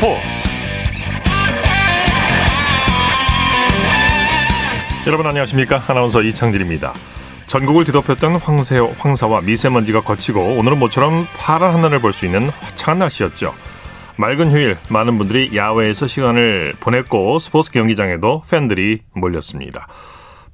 스포츠. 여러분 안녕하십니까? 아나운서 이창진입니다. 전국을 뒤덮였던 황새, 황사와 미세먼지가 걷히고 오늘은 모처럼 파란 하늘을 볼 수 있는 화창한 날씨였죠. 맑은 휴일 많은 분들이 야외에서 시간을 보냈고 스포츠 경기장에도 팬들이 몰렸습니다.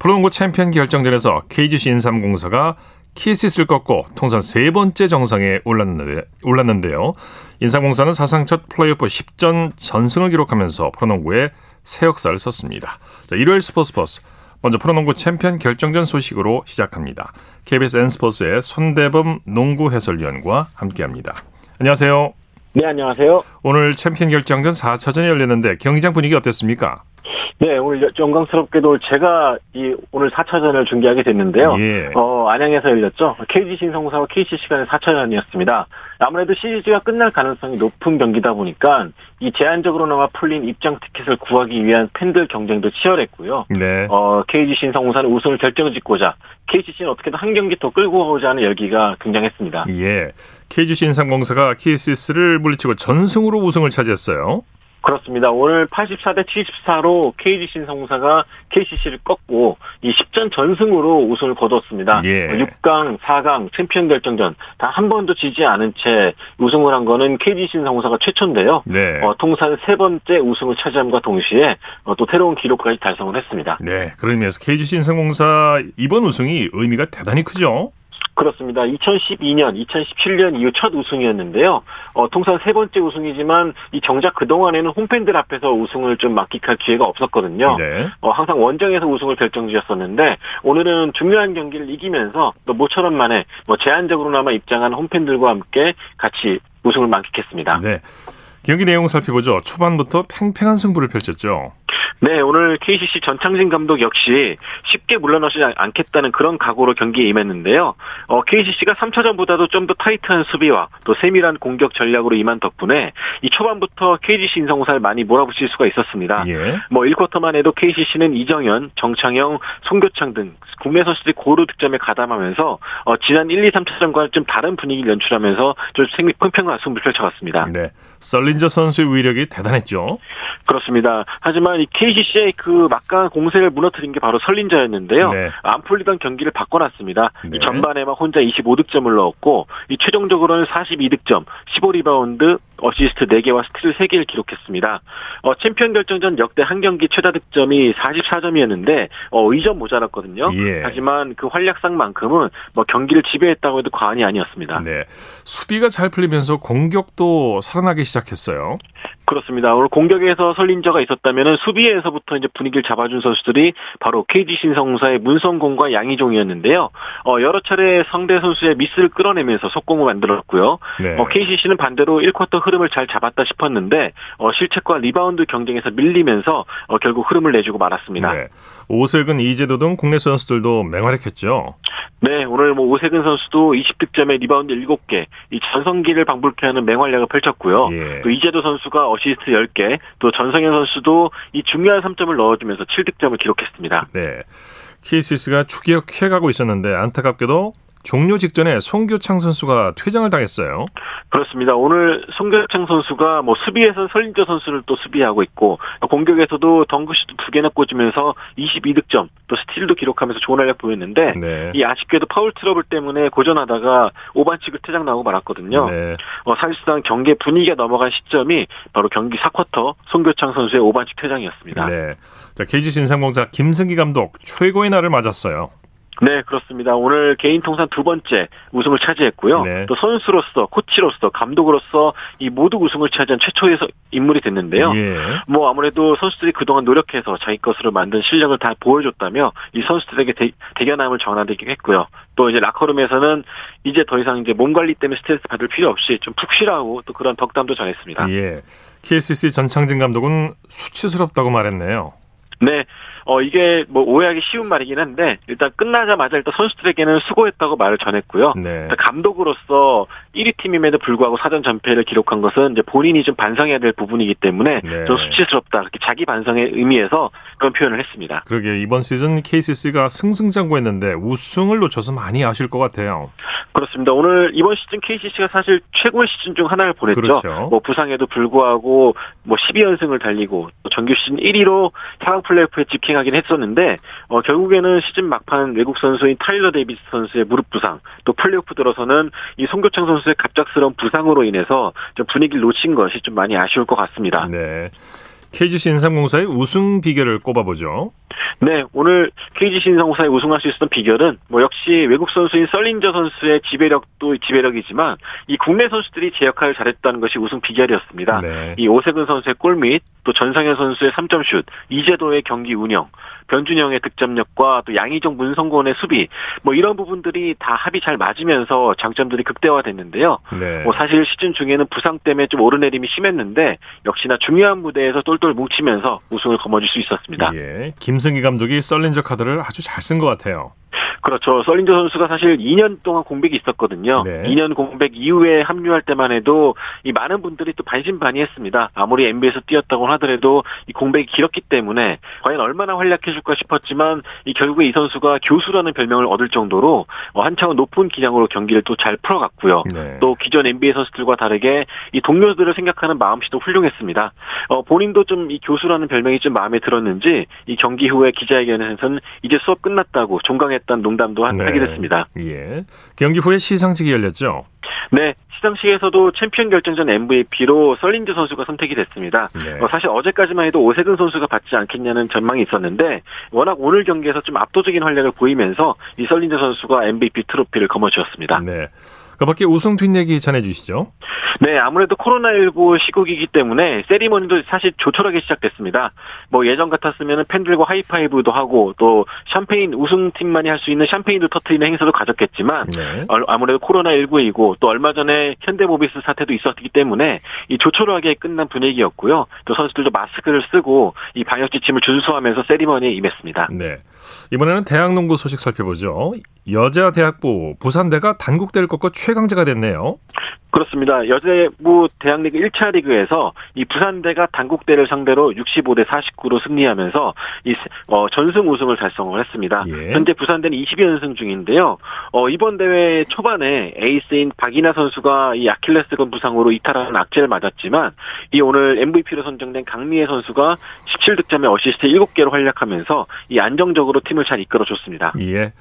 프로농구 챔피언 결정전에서 KGC 인삼공사가 KCC를 꺾고 통산 세 번째 정상에 올랐는데, 올랐는데요. 인삼공사는 사상 첫 플레이오프 10전 전승을 기록하면서 프로농구에 새 역사를 썼습니다. 자, 일요일 스포츠 버스 먼저 프로농구 챔피언 결정전 소식으로 시작합니다. KBS N스포츠의 손대범 농구 해설위원과 함께합니다. 안녕하세요. 네, 안녕하세요. 오늘 챔피언 결정전 4차전이 열렸는데 경기장 분위기 어땠습니까? 네, 오늘 영광스럽게도 제가 이 오늘 4차전을 중계하게 됐는데요. 예. 어, 안양에서 열렸죠. KGC 인삼공사와 KCC 간의 4차전이었습니다. 아무래도 시리즈가 끝날 가능성이 높은 경기다 보니까 이 제한적으로나마 풀린 입장 티켓을 구하기 위한 팬들 경쟁도 치열했고요. 네. 어, KG 신성사는 우승을 결정짓고자 KCC는 어떻게든 한 경기 더 끌고 가고자 하는 열기가 굉장했습니다. 예. KG 신상공사가 KCS를 물리치고 전승으로 우승을 차지했어요. 그렇습니다. 오늘 84대 74로 KG 신성사가 KCC를 꺾고 이 10전 전승으로 우승을 거뒀습니다. 예. 6강, 4강, 챔피언 결정전 다 한 번도 지지 않은 채 우승을 한 거는 KG 신성사가 최초인데요. 네. 어, 통산 세 번째 우승을 차지함과 동시에 어, 또 새로운 기록까지 달성을 했습니다. 네, 그러면서 KG 신성공사 이번 우승이 의미가 대단히 크죠. 그렇습니다. 2012년, 2017년 이후 첫 우승이었는데요. 어, 통산 세 번째 우승이지만 이 정작 그동안에는 홈팬들 앞에서 우승을 좀 맡기할 기회가 없었거든요. 네. 어, 항상 원정에서 우승을 결정지었었는데 오늘은 중요한 경기를 이기면서 또 모처럼 만에 뭐 제한적으로나마 입장한 홈팬들과 함께 같이 우승을 만끽했습니다. 네. 경기 내용 살펴보죠. 초반부터 팽팽한 승부를 펼쳤죠. 네, 오늘 KCC 전창진 감독 역시 쉽게 물러나지 않겠다는 그런 각오로 경기에 임했는데요. 어, KCC가 3차전보다도 좀 더 타이트한 수비와 또 세밀한 공격 전략으로 임한 덕분에 이 초반부터 KGC 인성사를 많이 몰아붙일 수가 있었습니다. 예. 뭐 1쿼터만 해도 KCC는 이정현, 정창영, 송교창 등 국내 선수들이 고루 득점에 가담하면서 어, 지난 1, 2, 3차전과는 좀 다른 분위기를 연출하면서 좀 생리 팽팽한 승부를 펼쳐갔습니다. 네. 설린저 선수의 위력이 대단했죠. 그렇습니다. 하지만 이 KCC의 그 막강한 공세를 무너뜨린 게 바로 설린저였는데요. 네. 안 풀리던 경기를 바꿔놨습니다. 네. 이 전반에만 혼자 25득점을 넣었고 이 최종적으로는 42득점, 15리바운드, 어시스트 4개와 스틸 3개를 기록했습니다. 어, 챔피언 결정전 역대 한 경기 최다 득점이 44점이었는데 어, 2점 모자랐거든요. 예. 하지만 그 활약상만큼은 뭐 경기를 지배했다고 해도 과언이 아니었습니다. 네. 수비가 잘 풀리면서 공격도 살아나기 시작했어요. 그렇습니다. 오늘 공격에서 설린저가 있었다면 수비에서부터 이제 분위기를 잡아준 선수들이 바로 KGC 인삼공사의 문성곤과 양희종이었는데요. 어, 여러 차례 상대 선수의 미스를 끌어내면서 속공을 만들었고요. 네. 어, KCC는 반대로 1쿼터 흐름을 잘 잡았다 싶었는데 어, 실책과 리바운드 경쟁에서 밀리면서 어, 결국 흐름을 내주고 말았습니다. 네. 오세근 이재도 등 국내 선수들도 맹활약했죠. 네, 오늘 뭐 오세근 선수도 20득점에 리바운드 7개, 이 전성기를 방불케 하는 맹활약을 펼쳤고요. 예. 또 이재도 선수가 어시스트 10개, 또 전성현 선수도 이 중요한 3점을 넣어주면서 7득점을 기록했습니다. 네. KCC가 추격해가고 있었는데 안타깝게도 종료 직전에 송교창 선수가 퇴장을 당했어요. 그렇습니다. 오늘 송교창 선수가 뭐 수비에서 설린저 선수를 또 수비하고 있고 공격에서도 덩크슛도 두 개나 꽂으면서 22득점 또 스틸도 기록하면서 좋은 활약 보였는데 네. 이 아쉽게도 파울 트러블 때문에 고전하다가 오반칙으로 퇴장 나오고 말았거든요. 네. 어, 사실상 경기 분위기가 넘어간 시점이 바로 경기 4쿼터 송교창 선수의 오반칙 퇴장이었습니다. 네. 자, KGC 인삼공사 김승기 감독 최고의 날을 맞았어요. 네, 그렇습니다. 오늘 개인 통산 두 번째 우승을 차지했고요. 네. 또 선수로서, 코치로서, 감독으로서 이 모두 우승을 차지한 최초의 인물이 됐는데요. 예. 뭐 아무래도 선수들이 그동안 노력해서 자기 것으로 만든 실력을 다 보여줬다며 이 선수들에게 대, 대견함을 전하되긴 했고요. 또 이제 라커룸에서는 이제 더 이상 이제 몸 관리 때문에 스트레스 받을 필요 없이 좀 푹 쉬라고 또 그런 덕담도 전했습니다. 예. KCC 전창진 감독은 수치스럽다고 말했네요. 네. 어, 이게 뭐 오해하기 쉬운 말이긴 한데, 일단 끝나자마자 일단 선수들에게는 수고했다고 말을 전했고요. 네. 감독으로서 1위 팀임에도 불구하고 4전 전패를 기록한 것은 이제 본인이 좀 반성해야 될 부분이기 때문에 네. 좀 수치스럽다. 그렇게 자기 반성의 의미에서 그런 표현을 했습니다. 그러게 이번 시즌 KCC가 승승장구했는데 우승을 놓쳐서 많이 아쉬울 것 같아요. 그렇습니다. 오늘 이번 시즌 KCC가 사실 최고의 시즌 중 하나를 보냈죠. 그렇죠. 뭐 부상에도 불구하고 뭐 12연승을 달리고 또 정규 시즌 1위로 향후 플레이오프에 직행하긴 했었는데 어, 결국에는 시즌 막판 외국 선수인 타일러 데이비스 선수의 무릎 부상 또 플레이오프 들어서는 이 송교창 선수의 갑작스러운 부상으로 인해서 좀 분위기를 놓친 것이 좀 많이 아쉬울 것 같습니다. 네. KGC 인삼공사의 우승 비결을 꼽아보죠. 네, 오늘 KGC 인상공사에 우승할 수 있었던 비결은 뭐 역시 외국 선수인 썰린저 선수의 지배력도 지배력이지만 이 국내 선수들이 제 역할을 잘했다는 것이 우승 비결이었습니다. 네. 이 오세근 선수의 골및또 전상현 선수의 3점슛, 이재도의 경기 운영, 변준영의 득점력과 또 양희종 문성곤의 수비 뭐 이런 부분들이 다 합이 잘 맞으면서 장점들이 극대화됐는데요. 네. 뭐 사실 시즌 중에는 부상 때문에 좀 오르내림이 심했는데 역시나 중요한 무대에서 똘똘 뭉치면서 우승을 거머쥘 수 있었습니다. 예. 김승기 감독이 썰린저 카드를 아주 잘 쓴 것 같아요. 그렇죠. 썰린저 선수가 사실 2년 동안 공백이 있었거든요. 네. 2년 공백 이후에 합류할 때만 해도 이 많은 분들이 또 반신반의했습니다. 아무리 NBA에서 뛰었다고 하더라도 이 공백이 길었기 때문에 과연 얼마나 활약해줄까 싶었지만 이 결국에 이 선수가 교수라는 별명을 얻을 정도로 어, 한창은 높은 기량으로 경기를 또 잘 풀어갔고요. 네. 또 기존 NBA 선수들과 다르게 이 동료들을 생각하는 마음씨도 훌륭했습니다. 어, 본인도 좀 이 교수라는 별명이 좀 마음에 들었는지 이 경기 후에 기자회견에서는 이제 수업 끝났다고 종강했다는 농담도 한- 네. 하게 됐습니다. 예. 경기 후에 시상식이 열렸죠. 네, 시상식에서도 챔피언 결정전 MVP로 썰린즈 선수가 선택이 됐습니다. 네. 어, 사실 어제까지만 해도 오세근 선수가 받지 않겠냐는 전망이 있었는데 워낙 오늘 경기에서 좀 압도적인 활약을 보이면서 이 썰린즈 선수가 MVP 트로피를 거머쥐었습니다. 네. 그 밖에 우승 뒷얘기 전해주시죠. 네, 아무래도 코로나19 시국이기 때문에 세리머니도 사실 조촐하게 시작됐습니다. 뭐 예전 같았으면 팬들과 하이파이브도 하고 또 샴페인 우승팀만이 할 수 있는 샴페인도 터트리는 행사도 가졌겠지만 네. 어, 아무래도 코로나19이고 또 얼마 전에 현대모비스 사태도 있었기 때문에 이 조촐하게 끝난 분위기였고요. 또 선수들도 마스크를 쓰고 이 방역 지침을 준수하면서 세리머니에 임했습니다. 네. 이번에는 대학농구 소식 살펴보죠. 여자 대학부 부산대가 단국대를 꺾고 최강자가 됐네요. 그렇습니다. 여자부 대학리그 1차 리그에서 이 부산대가 단국대를 상대로 65대 49로 승리하면서 이 어, 전승 우승을 달성을 했습니다. 예. 현재 부산대는 20연승 중인데요. 어, 이번 대회 초반에 에이스인 박이나 선수가 이 아킬레스건 부상으로 이탈하는 악재를 맞았지만 이 오늘 MVP로 선정된 강미애 선수가 17득점에 어시스트 7개로 활약하면서 이 안정적으로 팀을 잘 이끌어줬습니다. 예.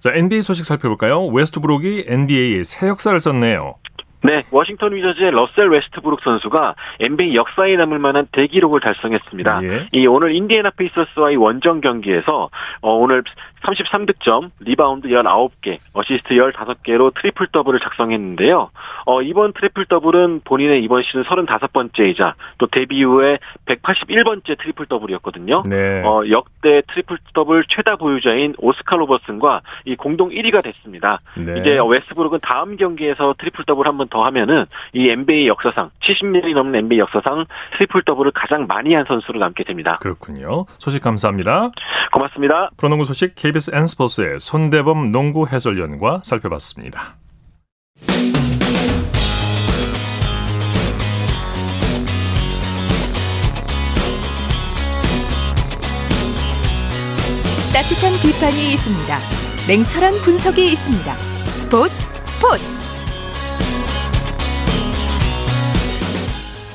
자, NBA 소식 살펴볼까요? 웨스트브룩이 NBA에 새 역사를 썼네요. 네, 워싱턴 위저즈의 러셀 웨스트브룩 선수가 NBA 역사에 남을 만한 대기록을 달성했습니다. 예. 이 오늘 인디애나 페이서스와의 원정 경기에서 어, 오늘 33득점, 리바운드 19개, 어시스트 15개로 트리플 더블을 작성했는데요. 어, 이번 트리플 더블은 본인의 이번 시즌 35번째이자 또 데뷔 이후에 181번째 트리플 더블이었거든요. 네. 어, 역대 트리플 더블 최다 보유자인 오스카 로버트슨과 이 공동 1위가 됐습니다. 네. 이제 웨스트브룩은 다음 경기에서 트리플 더블 한번 더 하면은 이 NBA 역사상 70년이 넘는 NBA 역사상 트리플 더블을 가장 많이 한 선수로 남게 됩니다. 그렇군요. 소식 감사합니다. 고맙습니다. 프로농구 소식 KBS N스포츠의 손대범 농구 해설위원과 살펴봤습니다. 따뜻한 비판이 있습니다. 냉철한 분석이 있습니다. 스포츠 스포츠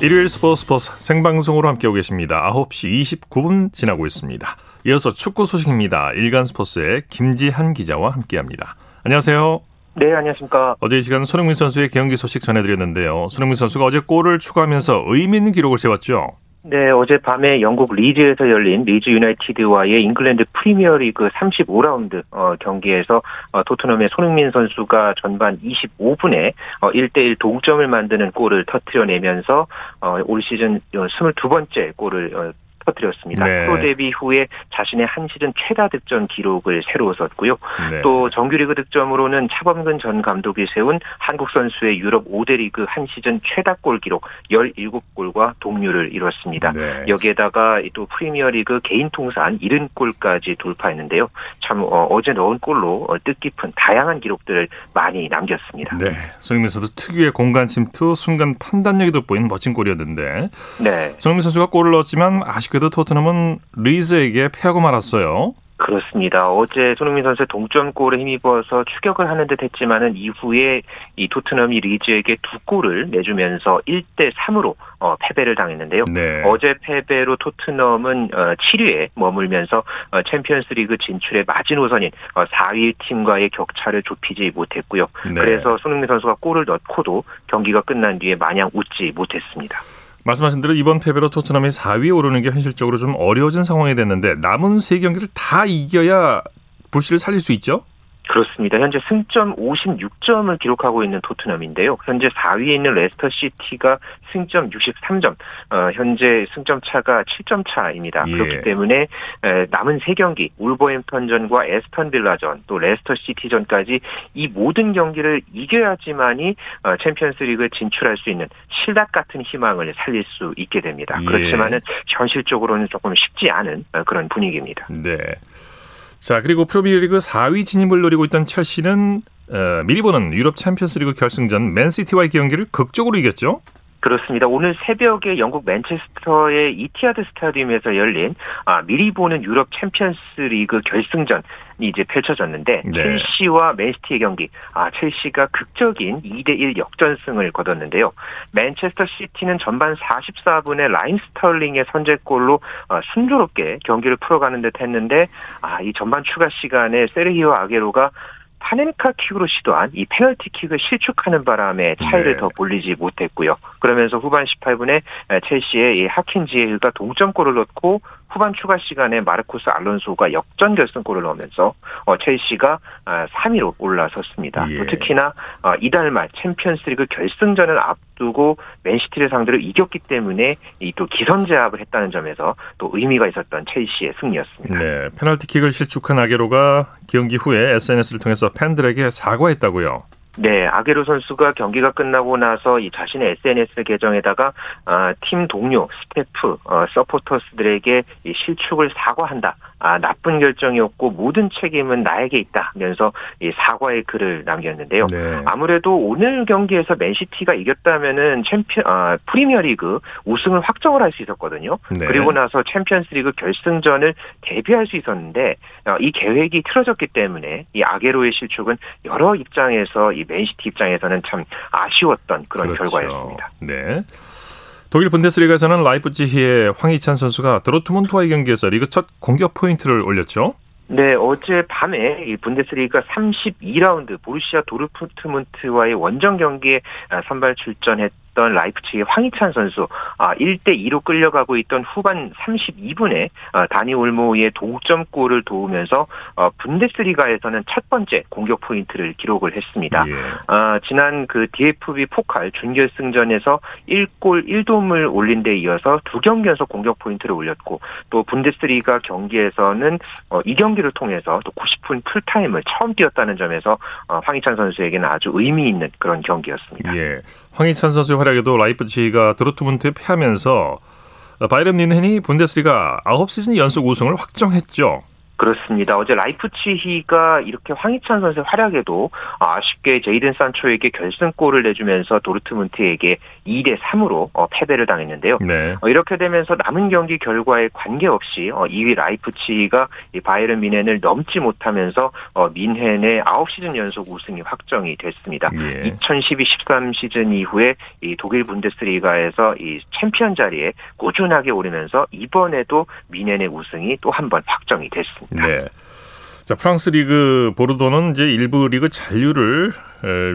일요일 스포츠 스포츠 생방송으로 함께하고 계십니다. 9시 29분 지나고 있습니다. 이어서 축구 소식입니다. 일간 스포츠의 김지한 기자와 함께합니다. 안녕하세요. 네, 안녕하십니까. 어제 이 시간 손흥민 선수의 경기 소식 전해드렸는데요. 손흥민 선수가 어제 골을 추가하면서 의미 있는 기록을 세웠죠. 네, 어젯밤에 영국 리즈에서 열린 리즈 유나이티드와의 잉글랜드 프리미어리그 35라운드 어, 경기에서 어, 토트넘의 손흥민 선수가 전반 25분에 어, 1대1 동점을 만드는 골을 터트려내면서 어, 올 시즌 22번째 골을 어, 터뜨렸습니다. 네. 프로 데뷔 후에 자신의 한 시즌 최다 득점 기록을 새로 썼고요. 네. 또 정규리그 득점으로는 차범근 전 감독이 세운 한국 선수의 유럽 5대 리그 한 시즌 최다 골 기록 17골과 동률을 이뤘습니다. 네. 여기에다가 또 프리미어리그 개인 통산 70골까지 돌파했는데요. 참 어, 제 넣은 골로 어, 뜻깊은 다양한 기록들을 많이 남겼습니다. 네, 손흥민 선수 특유의 공간 침투, 순간 판단력이 돋보이는 멋진 골이었는데 네. 손흥민 선수가 골을 넣었지만 아쉽 게도 토트넘은 리즈에게 패하고 말았어요. 그렇습니다. 어제 손흥민 선수의 동점골에 힘입어서 추격을 하는 듯 했지만은 이후에 이 토트넘이 리즈에게 두 골을 내주면서 1대 3으로 어, 패배를 당했는데요. 네. 어제 패배로 토트넘은 어, 7위에 머물면서 어, 챔피언스리그 진출의 마지노선인 어, 4위 팀과의 격차를 좁히지 못했고요. 네. 그래서 손흥민 선수가 골을 넣고도 경기가 끝난 뒤에 마냥 웃지 못했습니다. 말씀하신 대로 이번 패배로 토트넘이 4위에 오르는 게 현실적으로 좀 어려워진 상황이 됐는데 남은 세 경기를 다 이겨야 불씨를 살릴 수 있죠? 그렇습니다. 현재 승점 56점을 기록하고 있는 토트넘인데요. 현재 4위에 있는 레스터 시티가 승점 63점, 어, 현재 승점 차가 7점 차입니다. 예. 그렇기 때문에 에, 남은 3경기, 울버햄턴전과 애스턴 빌라전, 또 레스터 시티전까지 이 모든 경기를 이겨야지만이 어, 챔피언스 리그 진출할 수 있는 실낱같은 희망을 살릴 수 있게 됩니다. 예. 그렇지만은 현실적으로는 조금 쉽지 않은 어, 그런 분위기입니다. 네. 자, 그리고 프리미어리그 4위 진입을 노리고 있던 첼시는 어, 미리 보는 유럽 챔피언스리그 결승전 맨시티와의 경기를 극적으로 이겼죠. 그렇습니다. 오늘 새벽에 영국 맨체스터의 에티하드 스타디움에서 열린 아, 미리 보는 유럽 챔피언스 리그 결승전 이 이제 펼쳐졌는데 네. 첼시와 맨시티의 경기. 아, 첼시가 극적인 2대1 역전승을 거뒀는데요. 맨체스터 시티는 전반 44분에 라임 스털링의 선제골로 어, 순조롭게 경기를 풀어가는 듯 했는데 아, 이 전반 추가 시간에 세르히오 아게로가 파넨카킥으로 시도한 이 페널티킥을 실축하는 바람에 차이를 네. 더 몰리지 못했고요. 그러면서 후반 18분에 첼시의 이 하킨지에가 동점골을 넣고 후반 추가 시간에 마르코스 알론소가 역전 결승골을 넣으면서 어, 첼시가 3위로 아, 올라섰습니다. 예. 특히나 어, 이달 말 챔피언스리그 결승전을 앞두고 맨시티를 상대로 이겼기 때문에 이또 기선 제압을 했다는 점에서 또 의미가 있었던 첼시의 승리였습니다. 네, 페널티킥을 실축한 아게로가 경기 후에 SNS를 통해서 팬들에게 사과했다고요. 네, 아게로 선수가 경기가 끝나고 나서 이 자신의 SNS 계정에다가 아, 팀 동료, 스태프, 어, 서포터스들에게 이 실축을 사과한다. 아, 나쁜 결정이었고 모든 책임은 나에게 있다면서 이 사과의 글을 남겼는데요. 네. 아무래도 오늘 경기에서 맨시티가 이겼다면은 챔피언 아, 프리미어리그 우승을 확정을 할 수 있었거든요. 네. 그리고 나서 챔피언스리그 결승전을 대비할 수 있었는데 어, 이 계획이 틀어졌기 때문에 이 아게로의 실축은 여러 입장에서 이 맨시티 입장에서는 참 아쉬웠던 그런 그렇죠. 결과였습니다. 네. 독일 분데스리가에서는 라이프치히의 황희찬 선수가 도르트문트와의 경기에서 리그 첫 공격 포인트를 올렸죠. 네, 어제 밤에 이 분데스리가 32라운드 보루시아 도르트문트와의 원정 경기에 선발 출전했 있던 라이프치히의 황희찬 선수 아 1대 2로 끌려가고 있던 후반 32분에 아, 다니 올모의 동점골을 도우면서 어, 분데스리가에서는 첫 번째 공격 포인트를 기록을 했습니다. 예. 아, 지난 그 DFB 포칼 준결승전에서 1골 1도움을 올린 데 이어서 두 경기 연속 공격 포인트를 올렸고 또 분데스리가 경기에서는 어, 이 경기를 통해서 또 90분 풀타임을 처음 뛰었다는 점에서 어, 황희찬 선수에게는 아주 의미 있는 그런 경기였습니다. 예. 황희찬 선수 활약에도 라이프치히가 도르트문트에 패하면서 바이에른 뮌헨이 분데스리가 9시즌 연속 우승을 확정했죠. 그렇습니다. 어제 라이프치히가 이렇게 황희찬 선수의 활약에도 아쉽게 제이든 산초에게 결승골을 내주면서 도르트문트에게 2대 3으로 어, 패배를 당했는데요. 네. 어, 이렇게 되면서 남은 경기 결과에 관계없이 2위 어, 라이프치히가 바이에른 뮌헨을 넘지 못하면서 뮌헨의 9시즌 연속 우승이 확정이 됐습니다. 예. 2012-13 시즌 이후에 이 독일 분데스리가에서 이 챔피언 자리에 꾸준하게 오르면서 이번에도 뮌헨의 우승이 또 한 번 확정이 됐습니다. 네. 자, 프랑스 리그 보르도는 이제 일부 리그 잔류를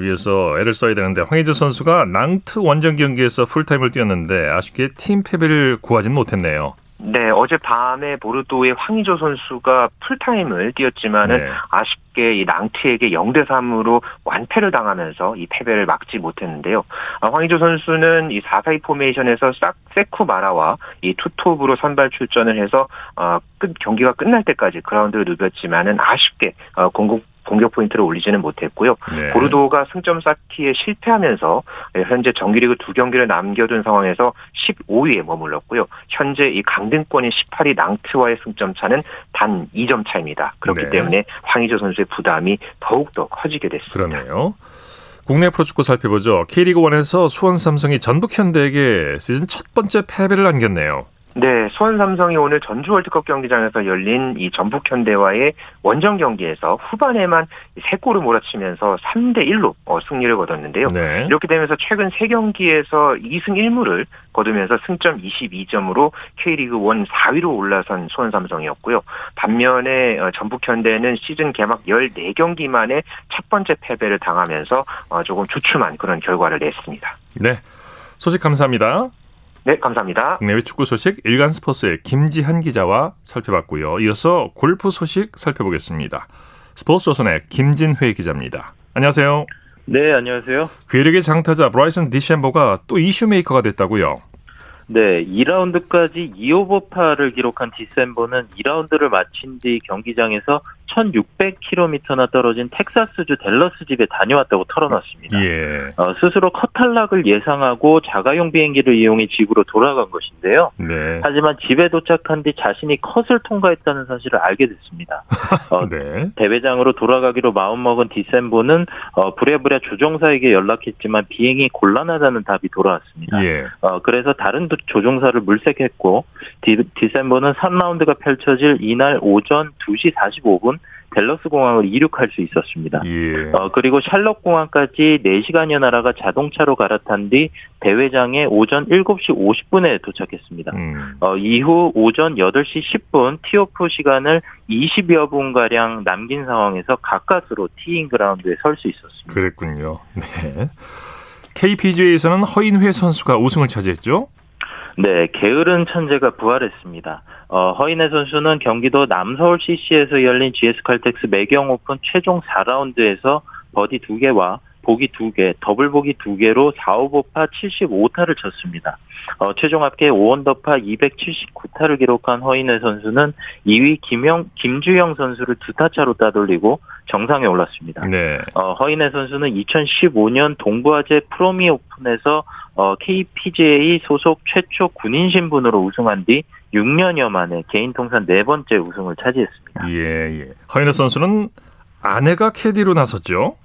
위해서 애를 써야 되는데 황의조 선수가 낭트 원정 경기에서 풀타임을 뛰었는데 아쉽게 팀 패배를 구하지는 못했네요. 네, 어젯밤에 보르도의 황의조 선수가 풀타임을 뛰었지만은 네. 아쉽게 이 낭트에게 0대 3으로 완패를 당하면서 이 패배를 막지 못했는데요. 아, 황의조 선수는 이 4-4-2 포메이션에서 싹 세쿠 마라와 이 투톱으로 선발 출전을 해서 어, 끝 경기가 끝날 때까지 그라운드를 누볐지만은 아쉽게 어, 공격 공격 포인트를 올리지는 못했고요. 네. 보르도가 승점 쌓기에 실패하면서 예, 현재 정규리그 두 경기를 남겨둔 상황에서 15위에 머물렀고요. 현재 이 강등권인 18위 낭트와의 승점 차는 단 2점 차입니다. 그렇기 네. 때문에 황희조 선수의 부담이 더욱더 커지게 됐습니다. 그러네요. 국내 프로축구 살펴보죠. K리그 1에서 수원 삼성이 전북 현대에게 시즌 첫 번째 패배를 안겼네요. 네, 수원 삼성이 오늘 전주 월드컵 경기장에서 열린 이 전북 현대와의 원정 경기에서 후반에만 세 골을 몰아치면서 3대 1로 어, 승리를 거뒀는데요. 네. 이렇게 되면서 최근 세 경기에서 2승 1무를 거두면서 승점 22점으로 K리그 1 4위로 올라선 수원 삼성이었고요. 반면에 어, 전북 현대는 시즌 개막 14경기 만에 첫 번째 패배를 당하면서 어, 조금 주춤한 그런 결과를 냈습니다. 네. 소식 감사합니다. 네, 감사합니다. 국내외 축구 소식 일간 스포츠의 김지한 기자와 살펴봤고요. 이어서 골프 소식 살펴보겠습니다. 스포츠 조선의 김진회 기자입니다. 안녕하세요. 네, 안녕하세요. 괴력의 장타자 브라이슨 디셈버가 또 이슈 메이커가 됐다고요. 네, 2라운드까지 2오버파를 기록한 디셈버는 2라운드를 마친 뒤 경기장에서 1600km나 떨어진 텍사스주 댈러스 집에 다녀왔다고 털어놨습니다. 예. 어, 스스로 컷 탈락을 예상하고 자가용 비행기를 이용해 집으로 돌아간 것인데요. 네. 하지만 집에 도착한 뒤 자신이 컷을 통과했다는 사실을 알게 됐습니다. 어, 네. 대회장으로 돌아가기로 마음먹은 디셈보는 어, 부랴부랴 조종사에게 연락했지만 비행이 곤란하다는 답이 돌아왔습니다. 예. 어, 그래서 다른 도- 조종사를 물색했고 디, 디셈버는 3라운드가 펼쳐질 이날 오전 2시 45분 댈러스 공항을 이륙할 수 있었습니다. 예. 어, 그리고 샬럿 공항까지 4시간여 날아가 자동차로 갈아탄 뒤 대회장에 오전 7시 50분에 도착했습니다. 음. 어, 이후 오전 8시 10분 티오프 시간을 20여 분 가량 남긴 상황에서 가까스로 티잉 그라운드에 설 수 있었습니다. 그랬군요. 네. KPGA에서는 허인회 선수가 우승을 차지했죠. 네, 게으른 천재가 부활했습니다. 어, 허인혜 선수는 경기도 남서울 CC에서 열린 GS 칼텍스 매경 오픈 최종 4라운드에서 버디 2개와 보기 2개, 더블 보기 2개로 4오버파 75타를 쳤습니다. 어, 최종 합계 5언더파 279타를 기록한 허인회 선수는 2위 김영, 김주영 선수를 두타 차로 따돌리고 정상에 올랐습니다. 네. 어, 허인혜 선수는 2015년 동부아재 프로미 오픈에서 어, KPGA 소속 최초 군인 신분으로 우승한 뒤 6년여 만에 개인 통산 네 번째 우승을 차지했습니다. 예, 예. 허인혜 선수는 아내가 캐디로 나섰죠.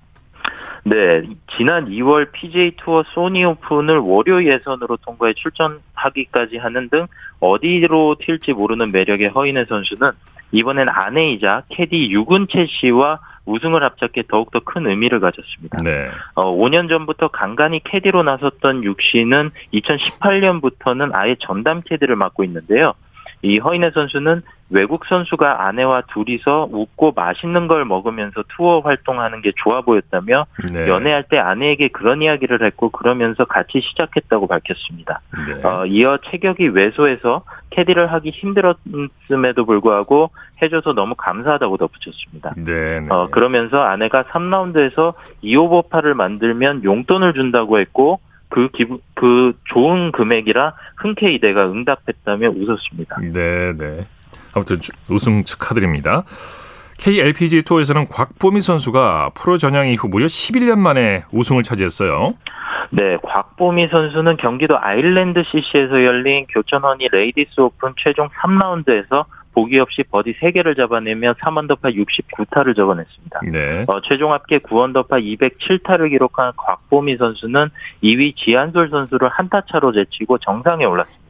네, 지난 2월 PGA 투어 소니 오픈을 월요 예선으로 통과해 출전하기까지 하는 등 어디로 튈지 모르는 매력의 허인혜 선수는 이번엔 아내이자 캐디 유근채 씨와 우승을 합작해 더욱더 큰 의미를 가졌습니다. 네. 어, 5년 전부터 간간히 캐디로 나섰던 육 씨는 2018년부터는 아예 전담 캐디를 맡고 있는데요. 이 허인혜 선수는 외국 선수가 아내와 둘이서 웃고 맛있는 걸 먹으면서 투어 활동하는 게 좋아 보였다며 네. 연애할 때 아내에게 그런 이야기를 했고 그러면서 같이 시작했다고 밝혔습니다. 네. 어, 이어 체격이 왜소해서 캐디를 하기 힘들었음에도 불구하고 해줘서 너무 감사하다고 덧붙였습니다. 네. 네. 어, 그러면서 아내가 3라운드에서 2오버파를 만들면 용돈을 준다고 했고, 그 기분, 그 좋은 금액이라 흔쾌히 내가 응답했다며 웃었습니다. 네, 네. 아무튼 주- 우승 축하드립니다. KLPG 투어에서는 곽보미 선수가 프로 전향 이후 무려 11년 만에 우승을 차지했어요. 네, 곽보미 선수는 경기도 아일랜드 CC에서 열린 교촌허니 레이디스 오픈 최종 3라운드에서 보기 없이 버디 3개를 잡아내며 3언더파 69타를 적어냈습니다. 네. 어, 최종 합계 9언더파 207타를 기록한 곽보미 선수는 2위 지한솔 선수를 한타 차로 제치고 정상에 올랐습니다.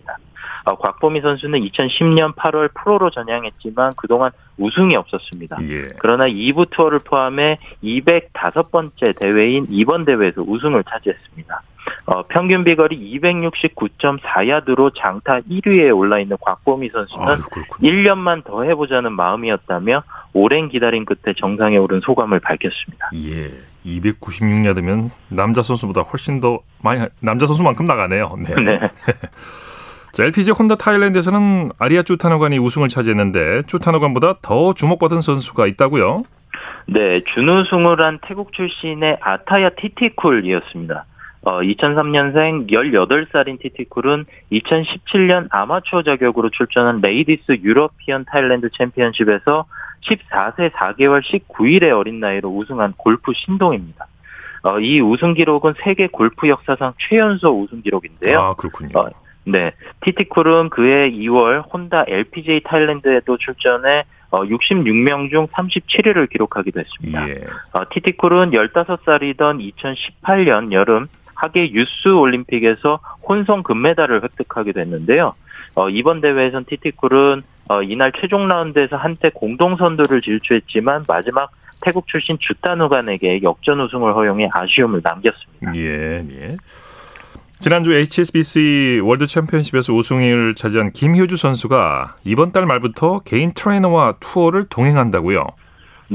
어, 곽보미 선수는 2010년 8월 프로로 전향했지만 그동안 우승이 없었습니다. 예. 그러나 2부 투어를 포함해 205번째 대회인 이번 대회에서 우승을 차지했습니다. 어, 평균 비거리 269.4야드로 장타 1위에 올라 있는 곽보미 선수는 그렇군요. 1년만 더 해보자는 마음이었다며 오랜 기다림 끝에 정상에 오른 소감을 밝혔습니다. 예. 296야드면 남자 선수보다 훨씬 더 많이 남자 선수만큼 나가네요. 네. 네. 자, LPG 혼다 타일랜드에서는 아리아 쭈타노관이 우승을 차지했는데 쭈타노관보다 더 주목받은 선수가 있다고요? 네, 준우승을 한 태국 출신의 아타야 티티쿨이었습니다. 어, 2003년생 18살인 티티쿨은 2017년 아마추어 자격으로 출전한 레이디스 유러피언 타일랜드 챔피언십에서 14세 4개월 19일의 어린 나이로 우승한 골프 신동입니다. 어, 이 우승 기록은 세계 골프 역사상 최연소 우승 기록인데요. 아, 그렇군요. 어, 네. 티티쿨은 그해 2월 혼다 LPGA 타일랜드에도 출전해 66명 어, 중 37위를 기록하기도 했습니다. 예. 어, 티티쿨은 15살이던 2018년 여름 하계 유스 올림픽에서 혼성 금메달을 획득하기도 했는데요. 어, 이번 대회에선 티티쿨은 어, 이날 최종 라운드에서 한때 공동 선두를 질주했지만 마지막 태국 출신 주타누간에게 역전 우승을 허용해 아쉬움을 남겼습니다. 예, 예. 지난주 HSBC 월드 챔피언십에서 우승을 차지한 김효주 선수가 이번 달 말부터 개인 트레이너와 투어를 동행한다고요.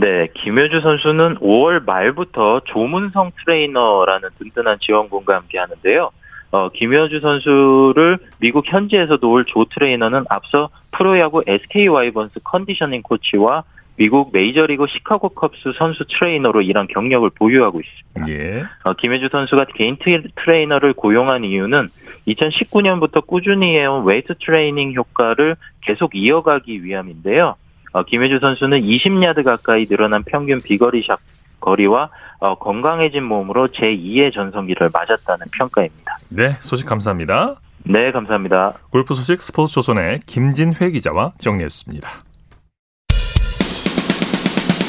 네, 김효주 선수는 5월 말부터 조문성 트레이너라는 든든한 지원군과 함께 하는데요. 어, 김효주 선수를 미국 현지에서 도울 조 트레이너는 앞서 프로야구 SK 와이번스 컨디셔닝 코치와 미국 메이저리그 시카고 컵스 선수 트레이너로 일한 경력을 보유하고 있습니다. 예. 어, 김효주 선수가 개인 트레이너를 고용한 이유는 2019년부터 꾸준히 해온 웨이트 트레이닝 효과를 계속 이어가기 위함인데요. 어, 김혜주 선수는 20야드 가까이 늘어난 평균 비거리 샷 거리와 어, 건강해진 몸으로 제2의 전성기를 맞았다는 평가입니다. 네, 소식 감사합니다. 네, 감사합니다. 골프 소식 스포츠 조선의 김진회 기자와 정리했습니다.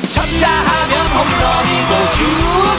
쳤다 하면 홈런이고 슛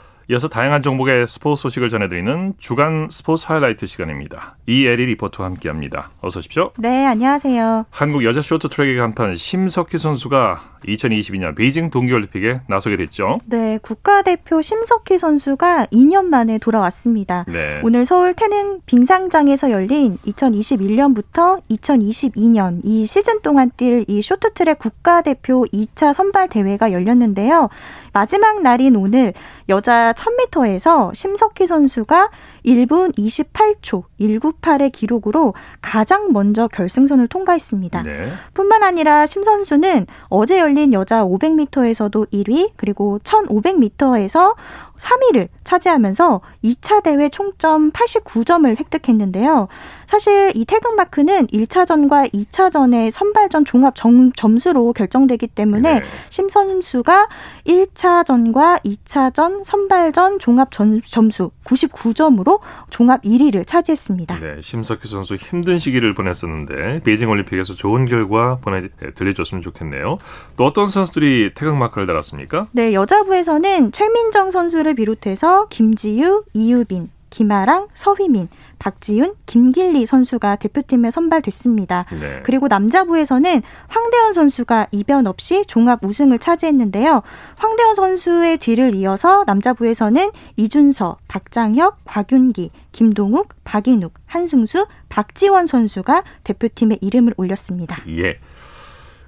이어서 다양한 종목의 스포츠 소식을 전해드리는 주간 스포츠 하이라이트 시간입니다. 이에리 리포터와 함께합니다. 어서 오십시오. 네, 안녕하세요. 한국 여자 쇼트트랙의 간판 심석희 선수가 2022년 베이징 동계올림픽에 나서게 됐죠. 네, 국가대표 심석희 선수가 2년 만에 돌아왔습니다. 네. 오늘 서울 태릉 빙상장에서 열린 2021년부터 2022년 이 시즌 동안 뛸 이 쇼트트랙 국가대표 2차 선발 대회가 열렸는데요. 마지막 날인 오늘 여자 1000m에서 심석희 선수가 1분 28초 198의 기록으로 가장 먼저 결승선을 통과했습니다. 네. 뿐만 아니라 심 선수는 어제 열린 여자 500m에서도 1위, 그리고 1500m에서 3위를 차지하면서 2차 대회 총점 89점을 획득했는데요. 사실 이 태극 마크는 1차전과 2차전의 선발전 종합 점, 점수로 결정되기 때문에 네. 심 선수가 1차전과 2차전 선발전 종합 점, 점수 99점으로 종합 1위를 차지했습니다. 네, 심석희 선수 힘든 시기를 보냈었는데 베이징 올림픽에서 좋은 결과 보내 네, 들려줬으면 좋겠네요. 또 어떤 선수들이 태극 마크를 달았습니까? 네, 여자부에서는 최민정 선수를 비롯해서 김지유, 이유빈, 김아랑, 서휘민, 박지윤, 김길리 선수가 대표팀에 선발됐습니다. 네. 그리고 남자부에서는 황대현 선수가 이변 없이 종합 우승을 차지했는데요. 황대현 선수의 뒤를 이어서 남자부에서는 이준서, 박장혁, 곽윤기, 김동욱, 박인욱, 한승수, 박지원 선수가 대표팀에 이름을 올렸습니다. 예.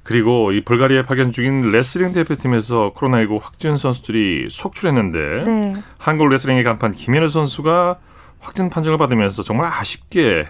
그리고 이 불가리아에 파견 중인 레슬링 대표팀에서 코로나19 확진 선수들이 속출했는데 네. 한국 레슬링의 간판 김현우 선수가 확진 판정을 받으면서 정말 아쉽게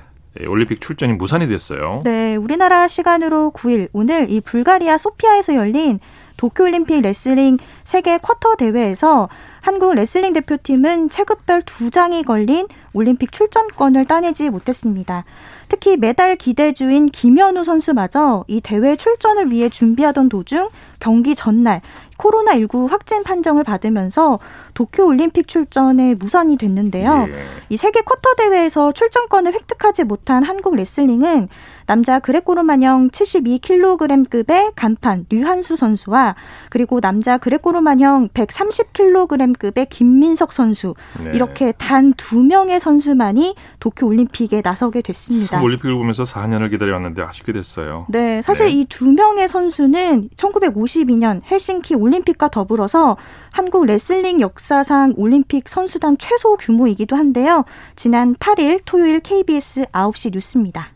올림픽 출전이 무산이 됐어요. 네, 우리나라 시간으로 9일 오늘 이 불가리아 소피아에서 열린 도쿄올림픽 레슬링 세계 쿼터 대회에서 한국 레슬링 대표팀은 체급별 두 장이 걸린 올림픽 출전권을 따내지 못했습니다. 특히 메달 기대주인 김현우 선수마저 이 대회 출전을 위해 준비하던 도중 경기 전날 코로나19 확진 판정을 받으면서 도쿄 올림픽 출전에 무산이 됐는데요. 예. 이 세계 쿼터 대회에서 출전권을 획득하지 못한 한국 레슬링은 남자 그레코로마냥 72kg급의 간판 류한수 선수와 그리고 남자 그레코로마냥 130kg급의 김민석 선수 네. 이렇게 단 두 명의 선수만이 도쿄 올림픽에 나서게 됐습니다. 참 올림픽을 보면서 4년을 기다려왔는데 아쉽게 됐어요. 네, 사실 네. 이두 명의 선수는 1952년 헬싱키 올림픽과 더불어서 한국 레슬링 역사상 올림픽 선수단 최소 규모이기도 한데요. 지난 8일 토요일 KBS 9시 뉴스입니다.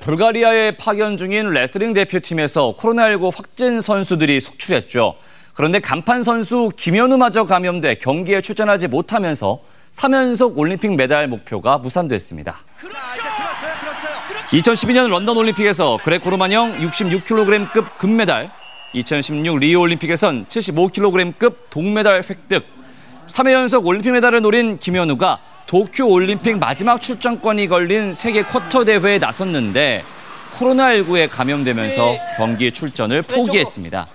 불가리아에 파견 중인 레슬링 대표팀에서 코로나19 확진 선수들이 속출했죠. 그런데 간판 선수 김현우마저 감염돼 경기에 출전하지 못하면서 3연속 올림픽 메달 목표가 무산됐습니다. 2012년 런던 올림픽에서 그레코로만형 66kg급 금메달, 2016 리우 올림픽에선 75kg급 동메달 획득, 3회 연속 올림픽 메달을 노린 김현우가 도쿄 올림픽 마지막 출전권이 걸린 세계 쿼터 대회에 나섰는데 코로나19에 감염되면서 경기 출전을 포기했습니다.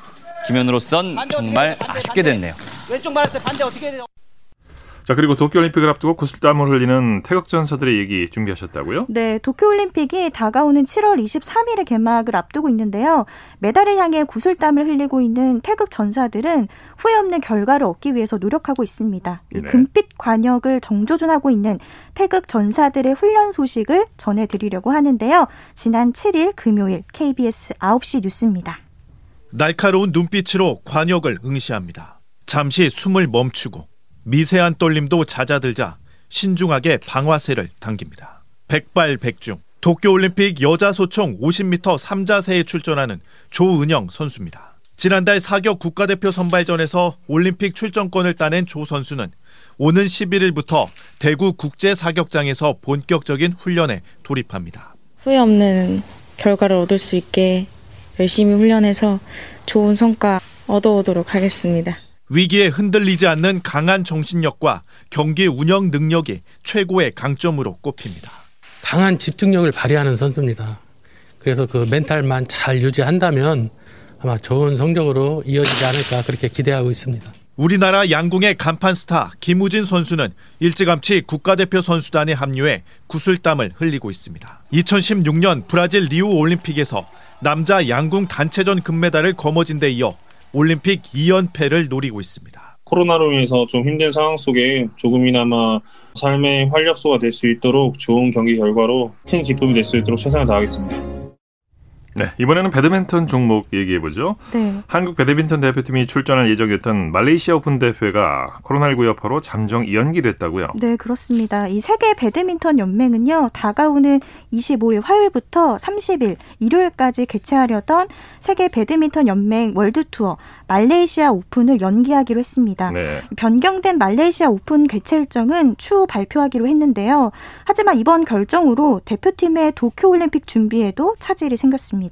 김현우로선 정말 아쉽게 됐네요. 왼쪽 말할 때 반대 어떻게 해야 돼요? 자 그리고 도쿄올림픽을 앞두고 구슬땀을 흘리는 태극 전사들의 얘기 준비하셨다고요? 네, 도쿄올림픽이 다가오는 7월 23일에 개막을 앞두고 있는데요. 메달을 향해 구슬땀을 흘리고 있는 태극 전사들은 후회 없는 결과를 얻기 위해서 노력하고 있습니다. 이 네. 금빛 관역을 정조준하고 있는 태극 전사들의 훈련 소식을 전해드리려고 하는데요. 지난 7일 금요일 KBS 9시 뉴스입니다. 날카로운 눈빛으로 관역을 응시합니다. 잠시 숨을 멈추고 미세한 떨림도 잦아들자 신중하게 방화쇠를 당깁니다. 백발백중 도쿄올림픽 여자 소총 50m 3자세에 출전하는 조은영 선수입니다. 지난달 사격 국가대표 선발전에서 올림픽 출전권을 따낸 조 선수는 오는 11일부터 대구 국제사격장에서 본격적인 훈련에 돌입합니다. 후회 없는 결과를 얻을 수 있게 열심히 훈련해서 좋은 성과 얻어오도록 하겠습니다. 위기에 흔들리지 않는 강한 정신력과 경기 운영 능력이 최고의 강점으로 꼽힙니다. 강한 집중력을 발휘하는 선수입니다. 그래서 그 멘탈만 잘 유지한다면 아마 좋은 성적으로 이어지지 않을까 그렇게 기대하고 있습니다. 우리나라 양궁의 간판 스타 김우진 선수는 일찌감치 국가대표 선수단에 합류해 구슬땀을 흘리고 있습니다. 2016년 브라질 리우 올림픽에서 남자 양궁 단체전 금메달을 거머쥔 데 이어 올림픽 2연패를 노리고 있습니다. 코로나로 인해서 좀 힘든 상황 속에 조금이나마 삶의 활력소가 될 수 있도록 좋은 경기 결과로 큰 기쁨이 될 수 있도록 최선을 다하겠습니다. 네, 이번에는 배드민턴 종목 얘기해 보죠. 네. 한국 배드민턴 대표팀이 출전할 예정이었던 말레이시아 오픈 대회가 코로나19 여파로 잠정 연기됐다고요. 네, 그렇습니다. 이 세계 배드민턴 연맹은요, 다가오는 25일 화요일부터 30일 일요일까지 개최하려던 세계 배드민턴 연맹 월드 투어 말레이시아 오픈을 연기하기로 했습니다. 네. 변경된 말레이시아 오픈 개최 일정은 추후 발표하기로 했는데요. 하지만 이번 결정으로 대표팀의 도쿄 올림픽 준비에도 차질이 생겼습니다.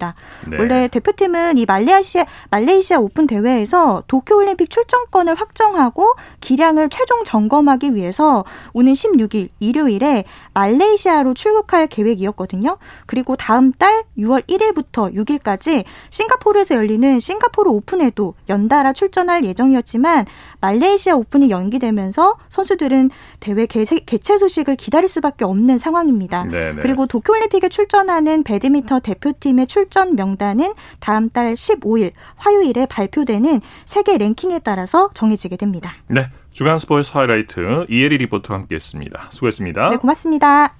네. 원래 대표팀은 이 말레이시아 말레이시아 오픈 대회에서 도쿄 올림픽 출전권을 확정하고 기량을 최종 점검하기 위해서 오는 16일 일요일에 말레이시아로 출국할 계획이었거든요. 그리고 다음 달 6월 1일부터 6일까지 싱가포르에서 열리는 싱가포르 오픈에도 연달아 출전할 예정이었지만 말레이시아 오픈이 연기되면서 선수들은 대회 개최, 개최 소식을 기다릴 수밖에 없는 상황입니다. 네, 네. 그리고 도쿄올림픽에 출전하는 배드민턴 대표팀의 출전 명단은 다음 달 15일 화요일에 발표되는 세계 랭킹에 따라서 정해지게 됩니다. 네, 주간 스포츠 하이라이트 이혜리 리포터와 함께했습니다. 수고했습니다. 네, 고맙습니다.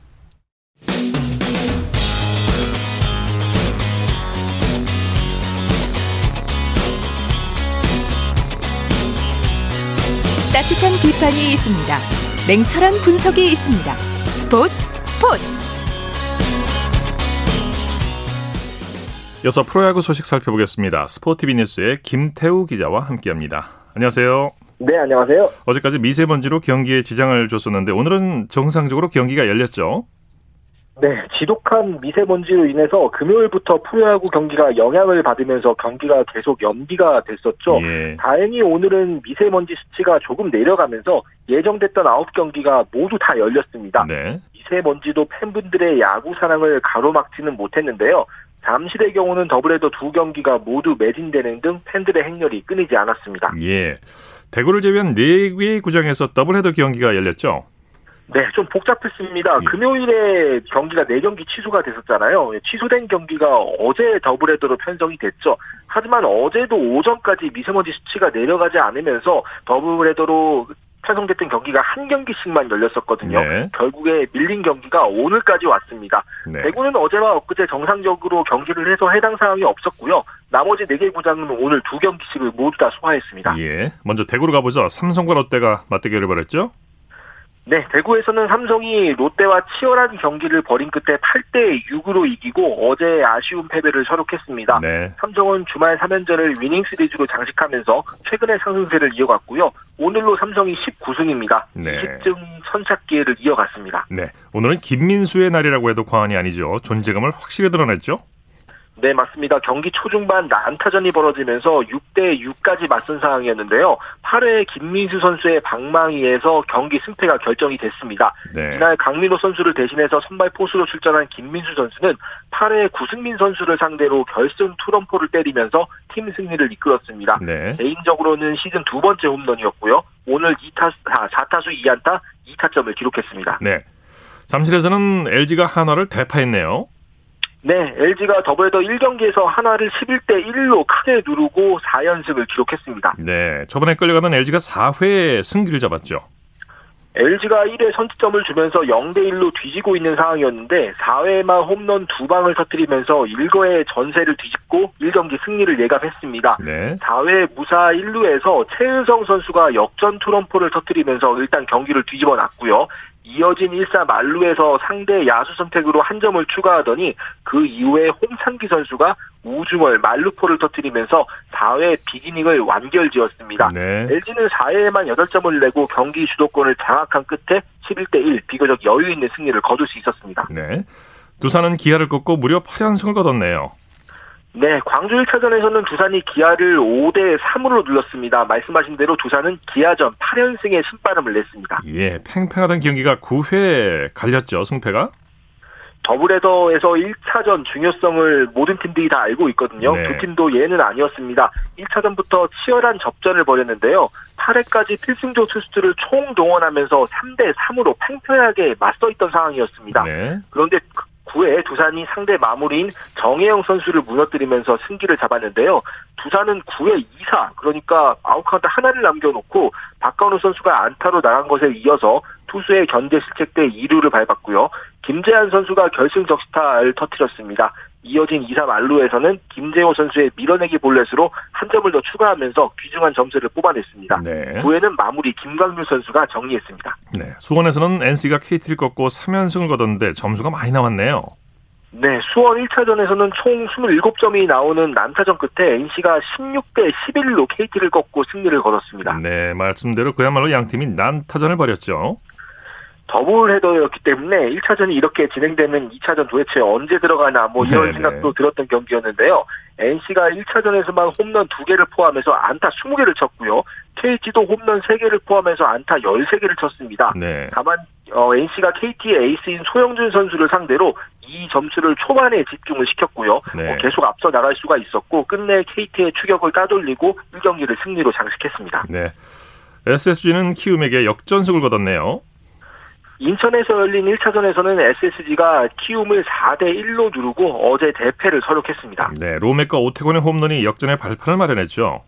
따뜻한 비판이 있습니다. 냉철한 분석이 있습니다. 스포츠 스포츠. 이어서 프로야구 소식 살펴보겠습니다. 스포티비 뉴스의 김태우 기자와 함께합니다. 안녕하세요. 네, 안녕하세요. 어제까지 미세먼지로 경기에 지장을 줬었는데 오늘은 정상적으로 경기가 열렸죠? 네, 지독한 미세먼지로 인해서 금요일부터 프로야구 경기가 영향을 받으면서 경기가 계속 연기가 됐었죠. 예. 다행히 오늘은 미세먼지 수치가 조금 내려가면서 예정됐던 9경기가 모두 다 열렸습니다. 네. 미세먼지도 팬분들의 야구 사랑을 가로막지는 못했는데요. 잠실의 경우는 더블헤더 두 경기가 모두 매진되는 등 팬들의 행렬이 끊이지 않았습니다. 예. 대구를 제외한 4개의 구장에서 더블헤더 경기가 열렸죠. 네, 좀 복잡했습니다. 예. 금요일에 경기가 4경기 취소가 됐었잖아요. 취소된 경기가 어제 더블헤더로 편성이 됐죠. 하지만 어제도 오전까지 미세먼지 수치가 내려가지 않으면서 더블헤더로 편성됐던 경기가 한 경기씩만 열렸었거든요. 네. 결국에 밀린 경기가 오늘까지 왔습니다. 네. 대구는 어제와 엊그제 정상적으로 경기를 해서 해당 사항이 없었고요. 나머지 4개 구장은 오늘 두 경기씩을 모두 다 소화했습니다. 예. 먼저 대구로 가보죠. 삼성과 롯데가 맞대결을 벌였죠. 네, 대구에서는 삼성이 롯데와 치열한 경기를 벌인 끝에 8대 6으로 이기고 어제 아쉬운 패배를 서록했습니다. 네. 삼성은 주말 3연전을 위닝 시리즈로 장식하면서 최근의 상승세를 이어갔고요. 오늘로 삼성이 19승입니다. 네. 20등 선착 기회를 이어갔습니다. 네. 오늘은 김민수의 날이라고 해도 과언이 아니죠. 존재감을 확실히 드러냈죠. 네, 맞습니다. 경기 초중반 난타전이 벌어지면서 6대 6까지 맞선 상황이었는데요. 8회 김민수 선수의 방망이에서 경기 승패가 결정이 됐습니다. 네. 이날 강민호 선수를 대신해서 선발 포수로 출전한 김민수 선수는 8회 구승민 선수를 상대로 결승 투런포를 때리면서 팀 승리를 이끌었습니다. 네. 개인적으로는 시즌 두 번째 홈런이었고요. 오늘 2타, 4타수 2안타 2타점을 기록했습니다. 네. 잠실에서는 LG가 한화를 대파했네요. 네, LG가 더블헤더 1경기에서 하나를 11대 1로 크게 누르고 4연승을 기록했습니다. 네. 저번에 끌려가던 LG가 4회 승기를 잡았죠. LG가 1회 선취점을 주면서 0대 1로 뒤지고 있는 상황이었는데 4회만 홈런 두 방을 터뜨리면서 1거의 전세를 뒤집고 1경기 승리를 예감했습니다. 네. 4회 무사 1루에서 최은성 선수가 역전 투런포를 터뜨리면서 일단 경기를 뒤집어 놨고요. 이어진 1사 만루에서 상대 야수 선택으로 한 점을 추가하더니 그 이후에 홍창기 선수가 우중월 만루포를 터뜨리면서 4회 빅이닝을 완결지었습니다. 네. LG는 4회에만 8점을 내고 경기 주도권을 장악한 끝에 11대 1 비교적 여유 있는 승리를 거둘 수 있었습니다. 네. 두산은 기아를 꺾고 무려 8연승을 거뒀네요. 네, 광주 1차전에서는 두산이 기아를 5대 3으로 눌렀습니다. 말씀하신 대로 두산은 기아전 8연승의 신바람을 냈습니다. 예, 팽팽하던 경기가 9회 갈렸죠, 승패가. 더블헤더에서 1차전 중요성을 모든 팀들이 다 알고 있거든요. 네. 두 팀도 예외는 아니었습니다. 1차전부터 치열한 접전을 벌였는데요. 8회까지 필승조 투수들을 총동원하면서 3대 3으로 팽팽하게 맞서 있던 상황이었습니다. 네. 그런데 9회 두산이 상대 마무리인 정해영 선수를 무너뜨리면서 승기를 잡았는데요. 두산은 9회 2사 그러니까 아웃카운트 하나를 남겨놓고 박건우 선수가 안타로 나간 것에 이어서 투수의 견제 실책 때 2루를 밟았고요. 김재한 선수가 결승 적시타를 터뜨렸습니다. 이어진 2, 3 알루에서는 김재호 선수의 밀어내기 볼넷으로 한 점을 더 추가하면서 귀중한 점수를 뽑아냈습니다. 네. 9회는 마무리 김광률 선수가 정리했습니다. 네. 수원에서는 NC가 KT를 꺾고 3연승을 거뒀는데 점수가 많이 나왔네요. 네, 수원 1차전에서는 총 27점이 나오는 난타전 끝에 NC가 16대 11로 KT를 꺾고 승리를 거뒀습니다. 네, 말씀대로 그야말로 양 팀이 난타전을 벌였죠. 더블 헤더였기 때문에 1차전이 이렇게 진행되는 2차전 도대체 언제 들어가나 뭐 이런 네네. 생각도 들었던 경기였는데요. NC가 1차전에서만 홈런 2개를 포함해서 안타 20개를 쳤고요. KT도 홈런 3개를 포함해서 안타 13개를 쳤습니다. 네. 다만 어, NC가 KT의 에이스인 소형준 선수를 상대로 이 점수를 초반에 집중을 시켰고요. 네. 어, 계속 앞서 나갈 수가 있었고 끝내 KT의 추격을 따돌리고 1경기를 승리로 장식했습니다. 네. SSG는 키움에게 역전승을 거뒀네요. 인천에서 열린 1차전에서는 SSG가 키움을 4대 1로 누르고 어제 대패를 서력했습니다. 네, 로맥과 오태곤의 홈런이 역전의 발판을 마련했죠.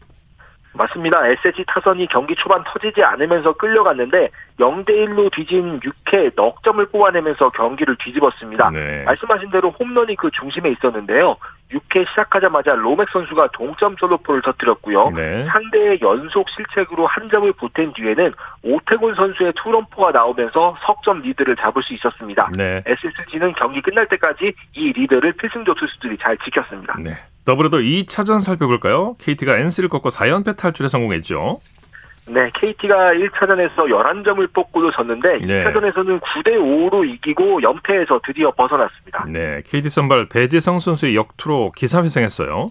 맞습니다. SSG 타선이 경기 초반 터지지 않으면서 끌려갔는데 0대 1로 뒤진 6회 넉 점을 뽑아내면서 경기를 뒤집었습니다. 네. 말씀하신 대로 홈런이 그 중심에 있었는데요. 6회 시작하자마자 로맥 선수가 동점 솔로포를 터뜨렸고요. 네. 상대의 연속 실책으로 한 점을 보탠 뒤에는 오태곤 선수의 투런포가 나오면서 석점 리드를 잡을 수 있었습니다. 네. SSG는 경기 끝날 때까지 이 리드를 필승조 투수들이 잘 지켰습니다. 네. 더블헤더 2차전 살펴볼까요? KT가 NC를 꺾고 4연패 탈출에 성공했죠. 네, KT가 1차전에서 11점을 뽑고도 졌는데 네. 2차전에서는 9대 5로 이기고 연패에서 드디어 벗어났습니다. 네, KT 선발 배제성 선수의 역투로 기사회생했어요.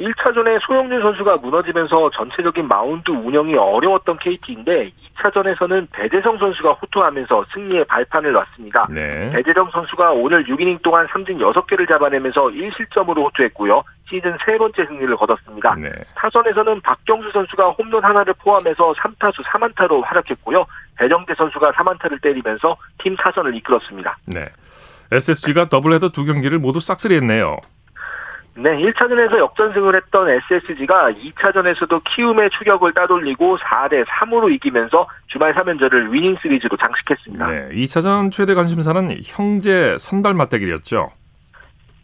1차전에 소형준 선수가 무너지면서 전체적인 마운드 운영이 어려웠던 KT인데 2차전에서는 배재성 선수가 호투하면서 승리의 발판을 놨습니다. 네. 배재성 선수가 오늘 6이닝 동안 삼진 6개를 잡아내면서 1실점으로 호투했고요. 시즌 세 번째 승리를 거뒀습니다. 네. 타선에서는 박경수 선수가 홈런 하나를 포함해서 3타수 4만타로 활약했고요. 배정대 선수가 4만타를 때리면서 팀 타선을 이끌었습니다. 네. SSG가 더블헤더 두 경기를 모두 싹쓸이했네요. 네, 1차전에서 역전승을 했던 SSG가 2차전에서도 키움의 추격을 따돌리고 4대 3으로 이기면서 주말 3연전을 위닝 시리즈로 장식했습니다. 네, 2차전 최대 관심사는 형제 선발 맞대결이었죠.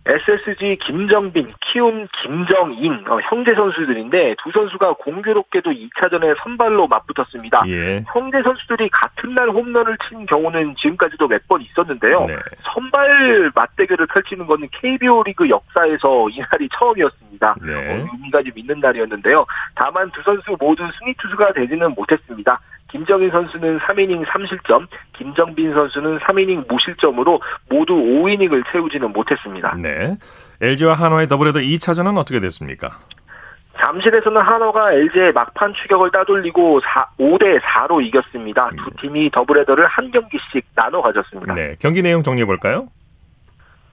SSG 김정빈, 키움 김정인 어, 형제 선수들인데 두 선수가 공교롭게도 2차전에 선발로 맞붙었습니다. 예. 형제 선수들이 같은 날 홈런을 친 경우는 지금까지도 몇 번 있었는데요. 네. 선발 맞대결을 펼치는 것은 KBO 리그 역사에서 이날이 처음이었습니다. 네. 어, 의미가 좀 있는 날이었는데요. 다만 두 선수 모두 승리 투수가 되지는 못했습니다. 김정인 선수는 3이닝 3실점, 김정빈 선수는 3이닝 무실점으로 모두 5이닝을 채우지는 못했습니다. 네. LG와 한화의 더블헤더 2차전은 어떻게 됐습니까? 잠실에서는 한화가 LG의 막판 추격을 따돌리고 4, 5대 4로 이겼습니다. 두 팀이 더블헤더를 한 경기씩 나눠 가졌습니다. 네. 경기 내용 정리해 볼까요?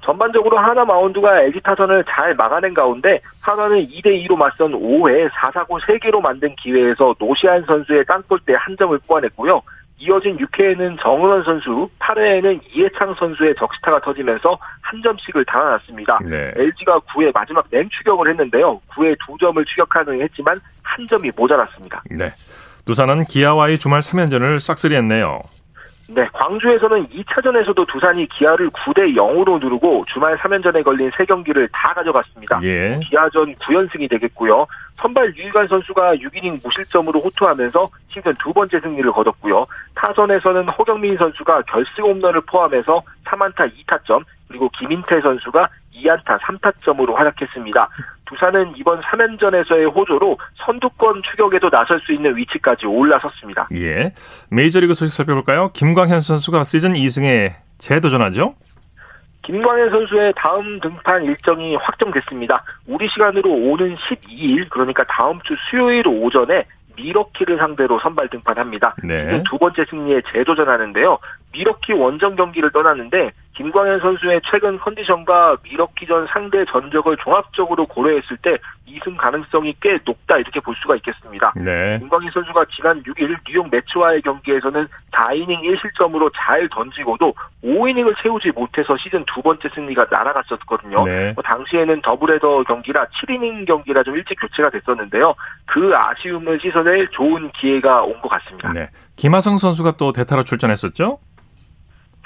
전반적으로 한화 마운드가 LG 타선을 잘 막아낸 가운데 한화는 2대2로 맞선 5회 4사구 3개로 만든 기회에서 노시환 선수의 땅볼때 한 점을 뽑아냈고요. 이어진 6회에는 정은원 선수, 8회에는 이해창 선수의 적시타가 터지면서 한 점씩을 달아났습니다. 네. LG가 9회 마지막 맹추격을 했는데요. 9회 두 점을 추격하는 했지만 한 점이 모자랐습니다. 네. 두산은 기아와의 주말 3연전을 싹쓸이했네요. 네, 광주에서는 2차전에서도 두산이 기아를 9대 0으로 누르고 주말 3연전에 걸린 3경기를 다 가져갔습니다. 예. 기아전 9연승이 되겠고요. 선발 유희관 선수가 6이닝 무실점으로 호투하면서 시즌 두 번째 승리를 거뒀고요. 타선에서는 허경민 선수가 결승 홈런을 포함해서 3안타 2타점, 그리고 김인태 선수가 2안타 3타점으로 활약했습니다. 두산은 이번 3연전에서의 호조로 선두권 추격에도 나설 수 있는 위치까지 올라섰습니다. 예. 메이저리그 소식 살펴볼까요? 김광현 선수가 시즌 2승에 재도전하죠? 김광현 선수의 다음 등판 일정이 확정됐습니다. 우리 시간으로 오는 12일, 그러니까 다음 주 수요일 오전에 밀워키를 상대로 선발 등판합니다. 네. 두 번째 승리에 재도전하는데요. 밀워키 원정 경기를 떠나는데 김광현 선수의 최근 컨디션과 밀워키 전 상대 전적을 종합적으로 고려했을 때 2승 가능성이 꽤 높다 이렇게 볼 수가 있겠습니다. 네. 김광현 선수가 지난 6일 뉴욕 메츠와의 경기에서는 4이닝 1실점으로 잘 던지고도 5이닝을 채우지 못해서 시즌 두 번째 승리가 날아갔었거든요. 네. 뭐 당시에는 더블헤더 경기라 7이닝 경기라 좀 일찍 교체가 됐었는데요. 그 아쉬움을 씻어낼 좋은 기회가 온 것 같습니다. 네. 김하성 선수가 또 대타로 출전했었죠?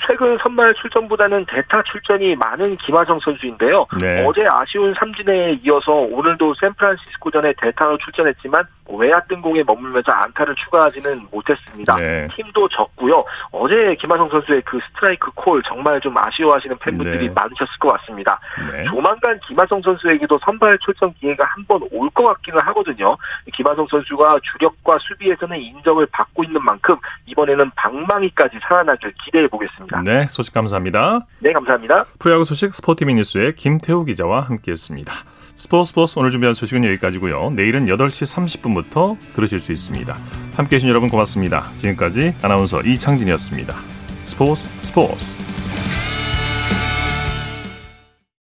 최근 선발 출전보다는 대타 출전이 많은 김하성 선수인데요. 네. 어제 아쉬운 삼진에 이어서 오늘도 샌프란시스코전에 대타로 출전했지만 외야 뜬공에 머물면서 안타를 추가하지는 못했습니다. 네. 팀도 졌고요. 어제 김하성 선수의 그 스트라이크 콜 정말 좀 아쉬워하시는 팬분들이 네. 많으셨을 것 같습니다. 네. 조만간 김하성 선수에게도 선발 출전 기회가 한 번 올 것 같기는 하거든요. 김하성 선수가 주력과 수비에서는 인정을 받고 있는 만큼 이번에는 방망이까지 살아나길 기대해 보 겠습니다. 네, 소식 감사합니다. 네, 감사합니다. 프로야구 소식 스포티비 뉴스의 김태우 기자와 함께했습니다. 스포츠 스포츠 오늘 준비한 소식은 여기까지고요. 내일은 8시 30분부터 들으실 수 있습니다. 함께해 주신 여러분 고맙습니다. 지금까지 아나운서 이창진이었습니다. 스포츠 스포츠